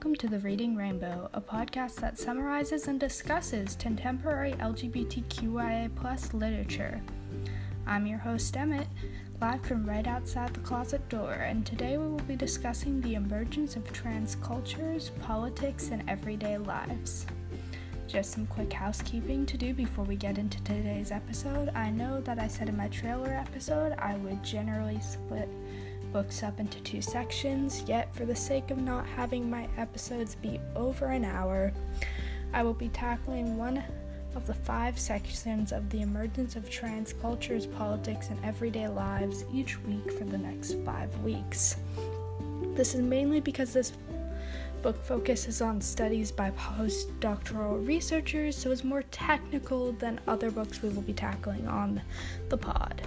welcome to The Reading Rainbow, a podcast that summarizes and discusses contemporary LGBTQIA literature. I'm your host, Emmett, live from right outside the closet door, and today we will be discussing the emergence of trans cultures, politics, and everyday lives. Just some quick housekeeping to do before we get into today's episode. I know that I said in my trailer episode I would generally split books up into two sections, yet, for the sake of not having my episodes be over an hour, I will be tackling one of the five sections of the emergence of trans cultures, politics, and everyday lives each week for the next five weeks. This is mainly because this book focuses on studies by postdoctoral researchers, so it's more technical than other books we will be tackling on the pod.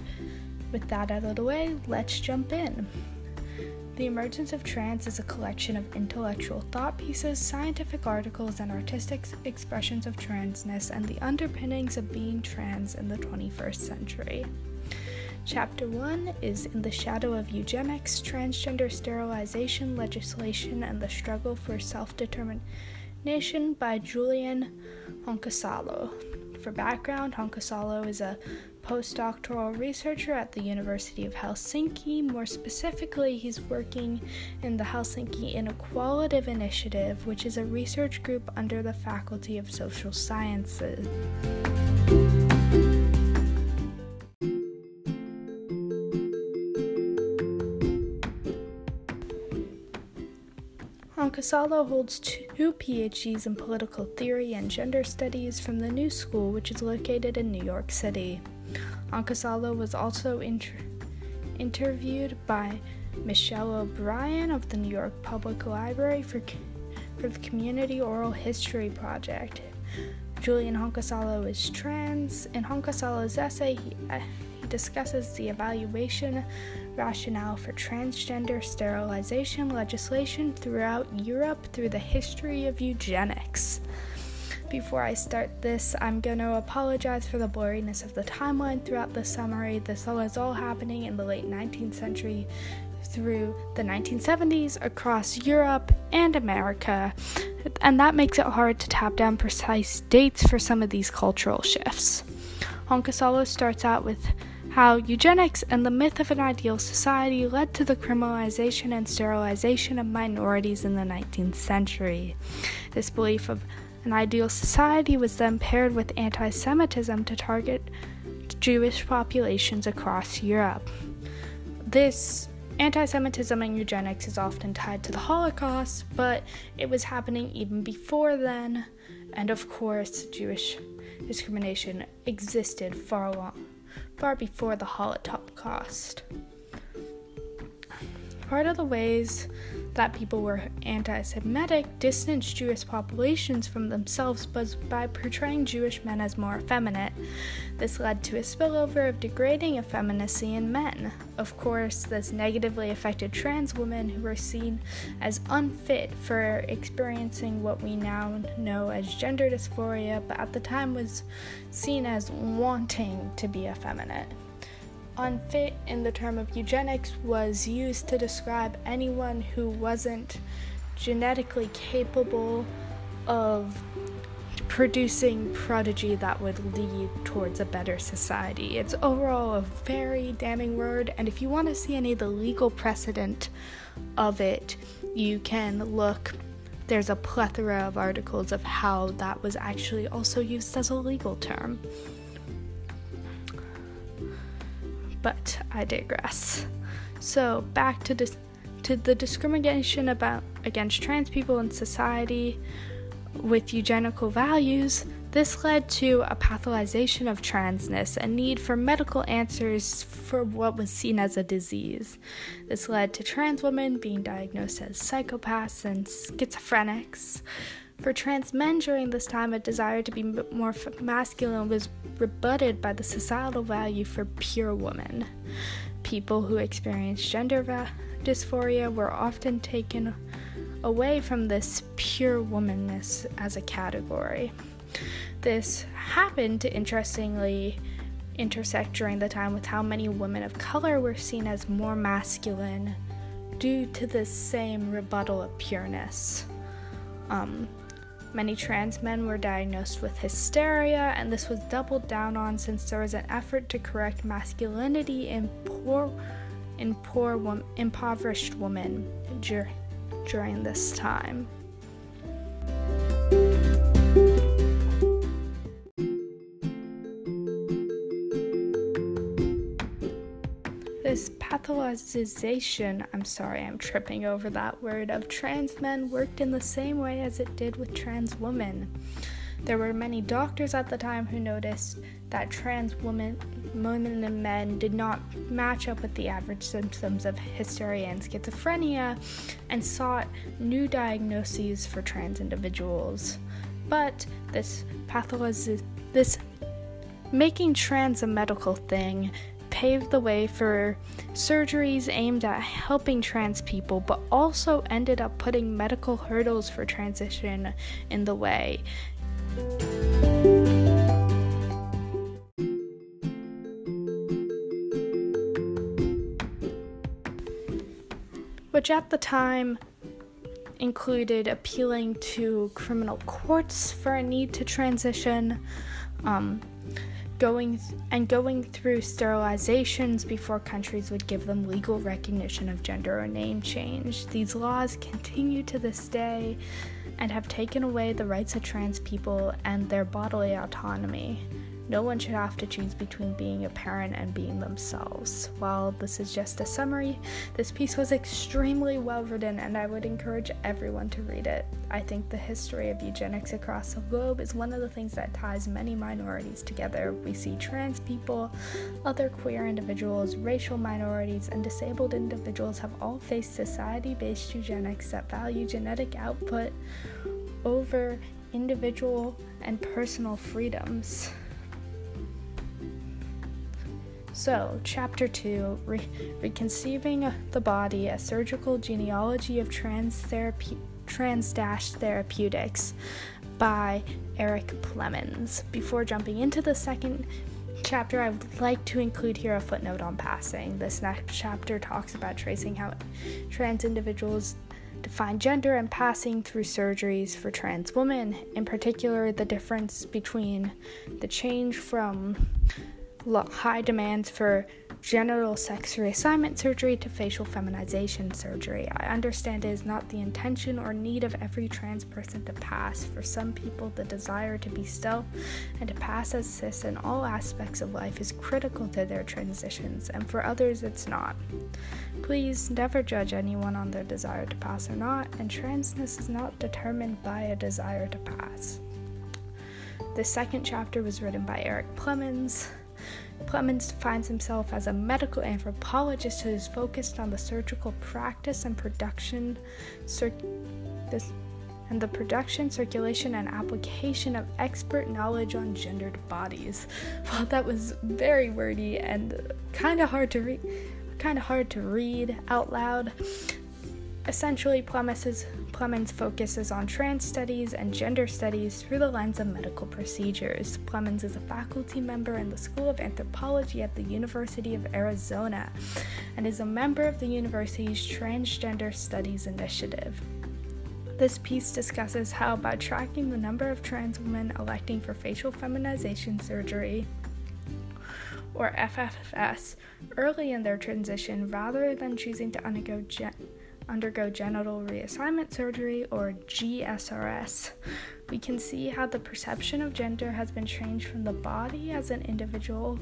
With that out of the way, let's jump in. The Emergence of Trans is a collection of intellectual thought pieces, scientific articles, and artistic expressions of transness and the underpinnings of being trans in the 21st century. Chapter 1 is In the Shadow of Eugenics Transgender Sterilization Legislation and the Struggle for Self Determination by Julian Honkasalo. For background, Honkasalo is a postdoctoral researcher at the University of Helsinki. More specifically, he's working in the Helsinki Inequalitative Initiative, which is a research group under the Faculty of Social Sciences. Honkasalo holds two PhDs in political theory and gender studies from the New School, which is located in New York City. Honkasalo was also inter- interviewed by Michelle O'Brien of the New York Public Library for, for the Community Oral History Project. Julian Honkasalo is trans. In Honkasalo's essay, he, uh, he discusses the evaluation rationale for transgender sterilization legislation throughout Europe through the history of eugenics. Before I start this, I'm going to apologize for the blurriness of the timeline throughout the summary. This was all happening in the late 19th century through the 1970s across Europe and America, and that makes it hard to tap down precise dates for some of these cultural shifts. Honkasalo starts out with how eugenics and the myth of an ideal society led to the criminalization and sterilization of minorities in the 19th century. This belief of an ideal society was then paired with anti Semitism to target Jewish populations across Europe. This anti Semitism and eugenics is often tied to the Holocaust, but it was happening even before then, and of course, Jewish discrimination existed far long, far before the Holocaust. Part of the ways that people were anti Semitic distanced Jewish populations from themselves by portraying Jewish men as more effeminate. This led to a spillover of degrading effeminacy in men. Of course, this negatively affected trans women who were seen as unfit for experiencing what we now know as gender dysphoria, but at the time was seen as wanting to be effeminate. Unfit in the term of eugenics was used to describe anyone who wasn't genetically capable of producing prodigy that would lead towards a better society. It's overall a very damning word, and if you want to see any of the legal precedent of it, you can look. There's a plethora of articles of how that was actually also used as a legal term. But I digress. So back to to the discrimination about against trans people in society with eugenical values. This led to a pathologization of transness, a need for medical answers for what was seen as a disease. This led to trans women being diagnosed as psychopaths and schizophrenics, for trans men during this time, a desire to be more masculine was rebutted by the societal value for pure women. People who experienced gender dysphoria were often taken away from this pure womanness as a category. This happened interestingly intersect during the time with how many women of color were seen as more masculine due to this same rebuttal of pureness. Um, many trans men were diagnosed with hysteria, and this was doubled down on since there was an effort to correct masculinity in poor, in poor, impoverished women dur- during this time. Pathologization, I'm sorry, I'm tripping over that word, of trans men worked in the same way as it did with trans women. There were many doctors at the time who noticed that trans women, women and men did not match up with the average symptoms of hysteria and schizophrenia and sought new diagnoses for trans individuals. But this pathologization, this making trans a medical thing paved the way for surgeries aimed at helping trans people, but also ended up putting medical hurdles for transition in the way. Which at the time included appealing to criminal courts for a need to transition. Um, going th- and going through sterilizations before countries would give them legal recognition of gender or name change. These laws continue to this day and have taken away the rights of trans people and their bodily autonomy. No one should have to choose between being a parent and being themselves. While this is just a summary, this piece was extremely well written and I would encourage everyone to read it. I think the history of eugenics across the globe is one of the things that ties many minorities together. We see trans people, other queer individuals, racial minorities, and disabled individuals have all faced society based eugenics that value genetic output over individual and personal freedoms. So, Chapter 2 Re- Reconceiving the Body A Surgical Genealogy of Trans, Therape- Trans Therapeutics by Eric Plemons. Before jumping into the second chapter, I would like to include here a footnote on passing. This next chapter talks about tracing how trans individuals define gender and passing through surgeries for trans women, in particular, the difference between the change from high demands for genital sex reassignment surgery to facial feminization surgery. I understand it is not the intention or need of every trans person to pass. For some people, the desire to be stealth and to pass as cis in all aspects of life is critical to their transitions, and for others, it's not. Please never judge anyone on their desire to pass or not, and transness is not determined by a desire to pass. The second chapter was written by Eric Plemons. Plemons defines himself as a medical anthropologist who is focused on the surgical practice and production, cir- this, and the production, circulation, and application of expert knowledge on gendered bodies. Well, that was very wordy and kind of hard to read, kind of hard to read out loud. Essentially, Plemons, Plemons focuses on trans studies and gender studies through the lens of medical procedures. Plemons is a faculty member in the School of Anthropology at the University of Arizona and is a member of the university's Transgender Studies Initiative. This piece discusses how, by tracking the number of trans women electing for facial feminization surgery, or FFS, early in their transition rather than choosing to undergo gen- undergo genital reassignment surgery or GSRS, we can see how the perception of gender has been changed from the body as an individual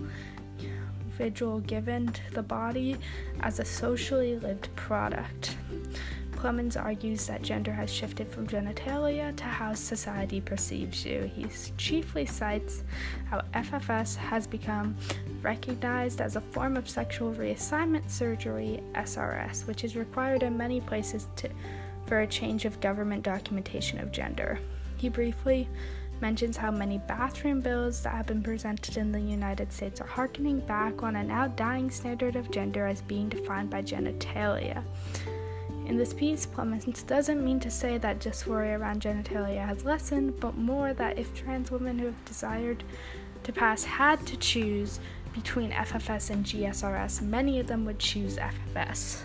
individual given to the body as a socially lived product. Plemons argues that gender has shifted from genitalia to how society perceives you. He chiefly cites how FFS has become recognized as a form of sexual reassignment surgery, SRS, which is required in many places to, for a change of government documentation of gender. He briefly mentions how many bathroom bills that have been presented in the United States are harkening back on an now dying standard of gender as being defined by genitalia. In this piece, Plemons doesn't mean to say that dysphoria around genitalia has lessened, but more that if trans women who have desired to pass had to choose between FFS and GSRS, many of them would choose FFS.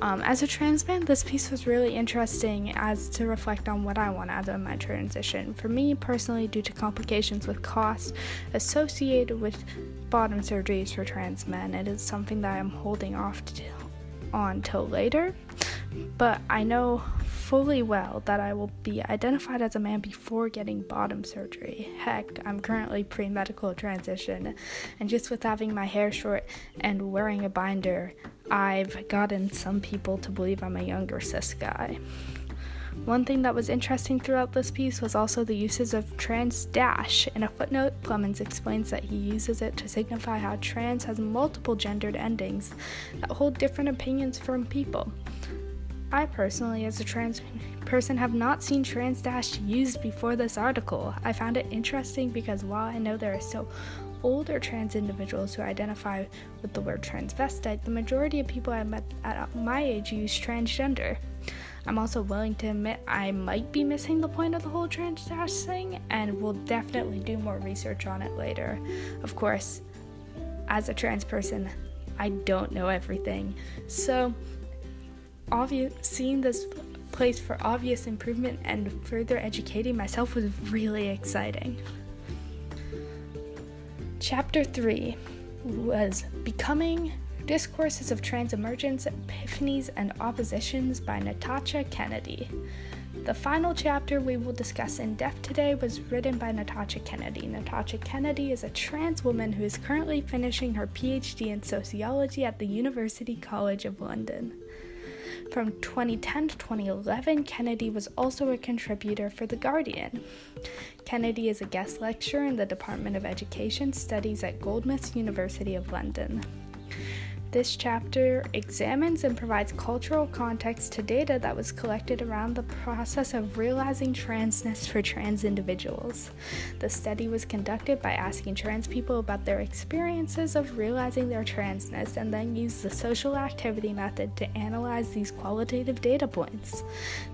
Um, as a trans man, this piece was really interesting as to reflect on what I want out of my transition. For me personally, due to complications with cost associated with bottom surgeries for trans men, it is something that I'm holding off to, on till later. But I know fully well that I will be identified as a man before getting bottom surgery. Heck, I'm currently pre medical transition, and just with having my hair short and wearing a binder, I've gotten some people to believe I'm a younger cis guy. One thing that was interesting throughout this piece was also the uses of trans dash. In a footnote, Plemons explains that he uses it to signify how trans has multiple gendered endings that hold different opinions from people. I personally, as a trans person, have not seen trans dash used before this article. I found it interesting because while I know there are still older trans individuals who identify with the word transvestite, the majority of people I met at my age use transgender. I'm also willing to admit I might be missing the point of the whole trans thing, and will definitely do more research on it later. Of course, as a trans person, I don't know everything. So, obvious seeing this place for obvious improvement and further educating myself was really exciting. Chapter 3 was Becoming Discourses of Transemergence, Epiphanies, and Oppositions by Natasha Kennedy. The final chapter we will discuss in depth today was written by Natasha Kennedy. Natasha Kennedy is a trans woman who is currently finishing her PhD in sociology at the University College of London. From 2010 to 2011, Kennedy was also a contributor for The Guardian. Kennedy is a guest lecturer in the Department of Education Studies at Goldsmiths University of London. This chapter examines and provides cultural context to data that was collected around the process of realizing transness for trans individuals. The study was conducted by asking trans people about their experiences of realizing their transness and then used the social activity method to analyze these qualitative data points,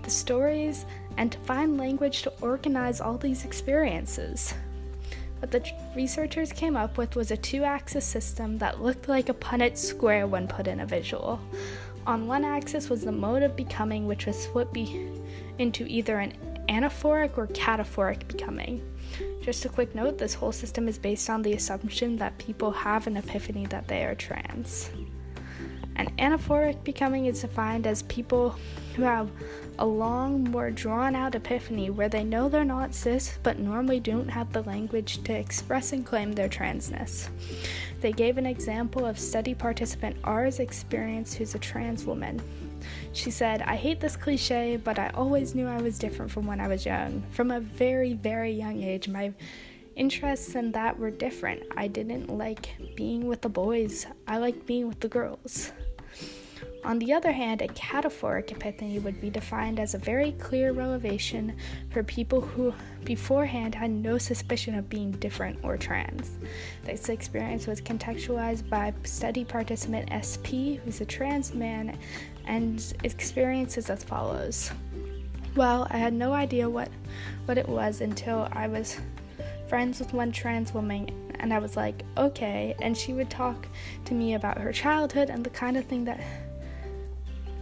the stories, and to find language to organize all these experiences. What the researchers came up with was a two axis system that looked like a Punnett square when put in a visual. On one axis was the mode of becoming, which was split be- into either an anaphoric or cataphoric becoming. Just a quick note this whole system is based on the assumption that people have an epiphany that they are trans. An anaphoric becoming is defined as people who have a long, more drawn out epiphany where they know they're not cis but normally don't have the language to express and claim their transness. They gave an example of study participant R's experience, who's a trans woman. She said, I hate this cliche, but I always knew I was different from when I was young. From a very, very young age, my interests in that were different. I didn't like being with the boys, I liked being with the girls. On the other hand, a cataphoric epiphany would be defined as a very clear revelation for people who beforehand had no suspicion of being different or trans. This experience was contextualized by study participant SP, who's a trans man, and experiences as follows. Well, I had no idea what, what it was until I was friends with one trans woman and I was like, okay. And she would talk to me about her childhood and the kind of thing that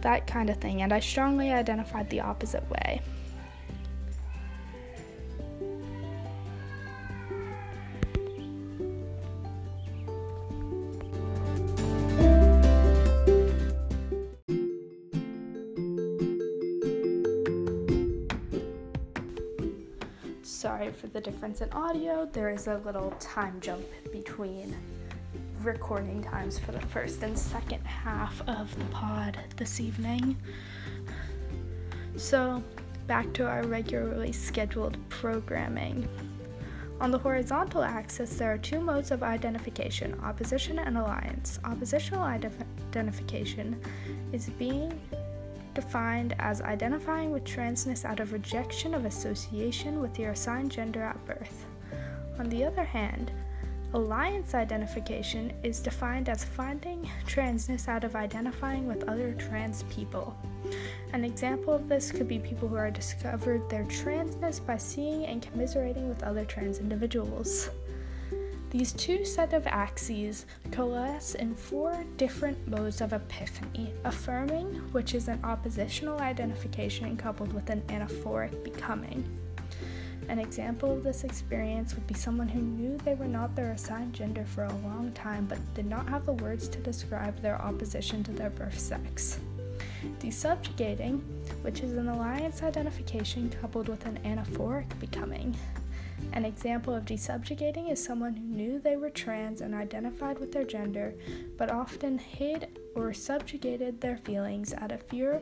that kind of thing, and I strongly identified the opposite way. Sorry for the difference in audio. There is a little time jump between recording times for the first and second half of the pod this evening. So, back to our regularly scheduled programming. On the horizontal axis, there are two modes of identification opposition and alliance. Oppositional identification is being defined as identifying with transness out of rejection of association with your assigned gender at birth. On the other hand, Alliance identification is defined as finding transness out of identifying with other trans people. An example of this could be people who are discovered their transness by seeing and commiserating with other trans individuals. These two set of axes coalesce in four different modes of epiphany affirming, which is an oppositional identification coupled with an anaphoric becoming. An example of this experience would be someone who knew they were not their assigned gender for a long time but did not have the words to describe their opposition to their birth sex. Desubjugating, which is an alliance identification coupled with an anaphoric becoming. An example of desubjugating is someone who knew they were trans and identified with their gender, but often hid or subjugated their feelings out of fear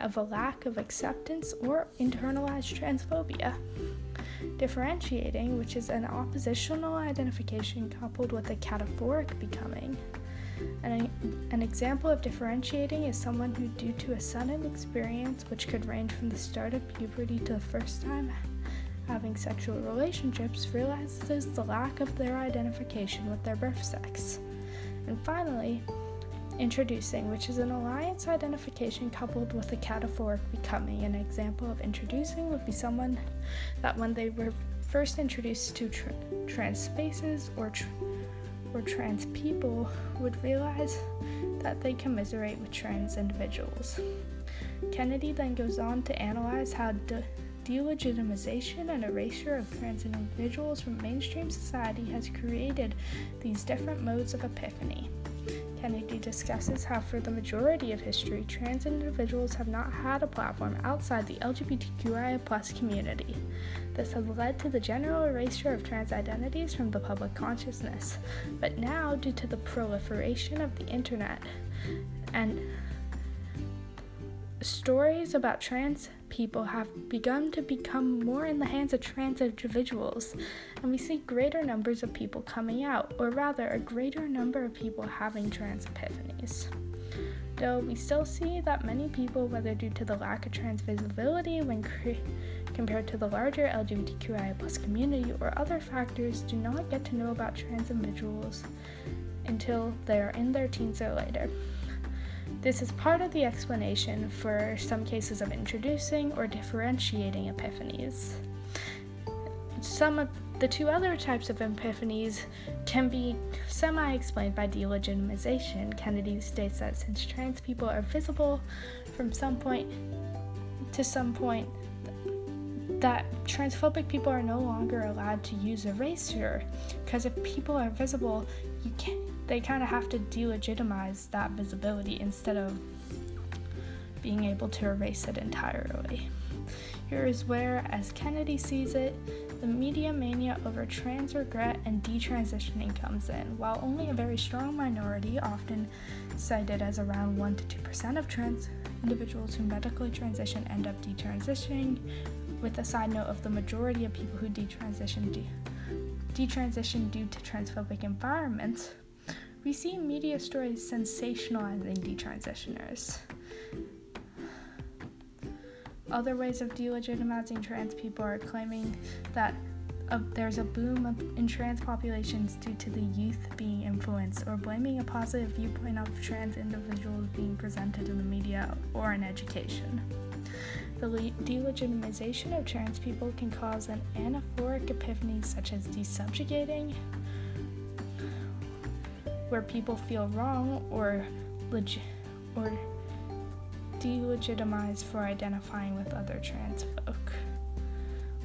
of a lack of acceptance or internalized transphobia. Differentiating, which is an oppositional identification coupled with a cataphoric becoming. An, an example of differentiating is someone who, due to a sudden experience, which could range from the start of puberty to the first time having sexual relationships, realizes the lack of their identification with their birth sex. And finally, introducing, which is an alliance identification coupled with a cataphoric becoming. An example of introducing would be someone that when they were first introduced to tra- trans spaces or tr- or trans people would realize that they commiserate with trans individuals. Kennedy then goes on to analyze how de- delegitimization and erasure of trans individuals from mainstream society has created these different modes of epiphany. Kennedy discusses how, for the majority of history, trans individuals have not had a platform outside the LGBTQIA community. This has led to the general erasure of trans identities from the public consciousness. But now, due to the proliferation of the internet and stories about trans people have begun to become more in the hands of trans individuals, and we see greater numbers of people coming out, or rather, a greater number of people having trans epiphanies. Though we still see that many people, whether due to the lack of trans visibility when cre- compared to the larger LGBTQIA community or other factors, do not get to know about trans individuals until they are in their teens or later. This is part of the explanation for some cases of introducing or differentiating epiphanies. Some of the two other types of epiphanies can be semi explained by delegitimization. Kennedy states that since trans people are visible from some point to some point, that transphobic people are no longer allowed to use erasure because if people are visible, you can't they kind of have to delegitimize that visibility instead of being able to erase it entirely. Here is where, as Kennedy sees it, the media mania over trans regret and detransitioning comes in. While only a very strong minority, often cited as around 1 to 2% of trans individuals who medically transition end up detransitioning, with a side note of the majority of people who detransition de- detransition due to transphobic environments, we see media stories sensationalizing detransitioners. Other ways of delegitimizing trans people are claiming that there's a boom of, in trans populations due to the youth being influenced, or blaming a positive viewpoint of trans individuals being presented in the media or in education. The le- delegitimization of trans people can cause an anaphoric epiphany, such as desubjugating, where people feel wrong or leg- or delegitimized for identifying with other trans folk.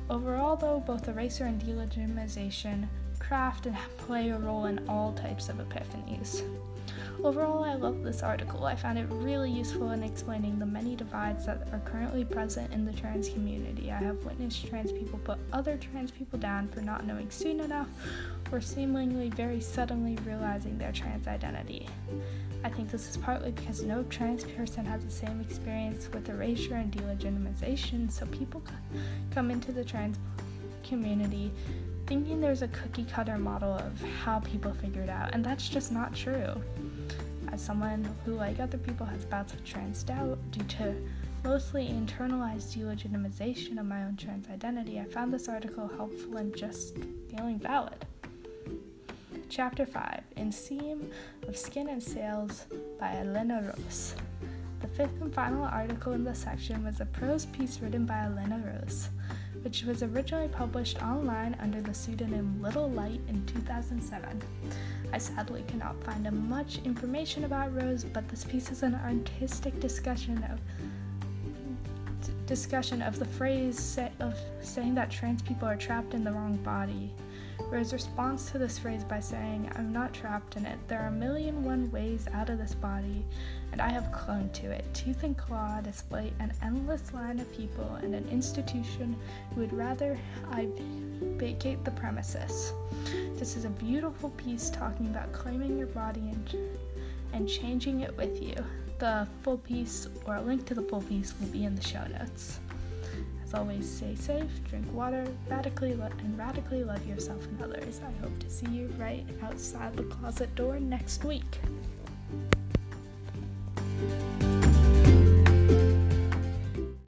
Overall, though, both erasure and delegitimization craft and play a role in all types of epiphanies. Overall, I love this article. I found it really useful in explaining the many divides that are currently present in the trans community. I have witnessed trans people put other trans people down for not knowing soon enough or seemingly very suddenly realizing their trans identity. I think this is partly because no trans person has the same experience with erasure and delegitimization, so people come into the trans community thinking there's a cookie cutter model of how people figure it out, and that's just not true. As someone who, like other people, has bouts of trans doubt due to mostly internalized delegitimization of my own trans identity, I found this article helpful and just feeling valid. Chapter 5 In Seam of Skin and Scales by Elena Rose. The fifth and final article in the section was a prose piece written by Elena Rose. Which was originally published online under the pseudonym Little Light in 2007. I sadly cannot find much information about Rose, but this piece is an artistic discussion of d- discussion of the phrase say, of saying that trans people are trapped in the wrong body. Rose responds to this phrase by saying, I'm not trapped in it. There are a million one ways out of this body, and I have clung to it. Tooth and claw display an endless line of people and an institution who would rather I vacate the premises. This is a beautiful piece talking about claiming your body and, and changing it with you. The full piece or a link to the full piece will be in the show notes. As always, stay safe, drink water, radically lo- and radically love yourself and others. I hope to see you right outside the closet door next week.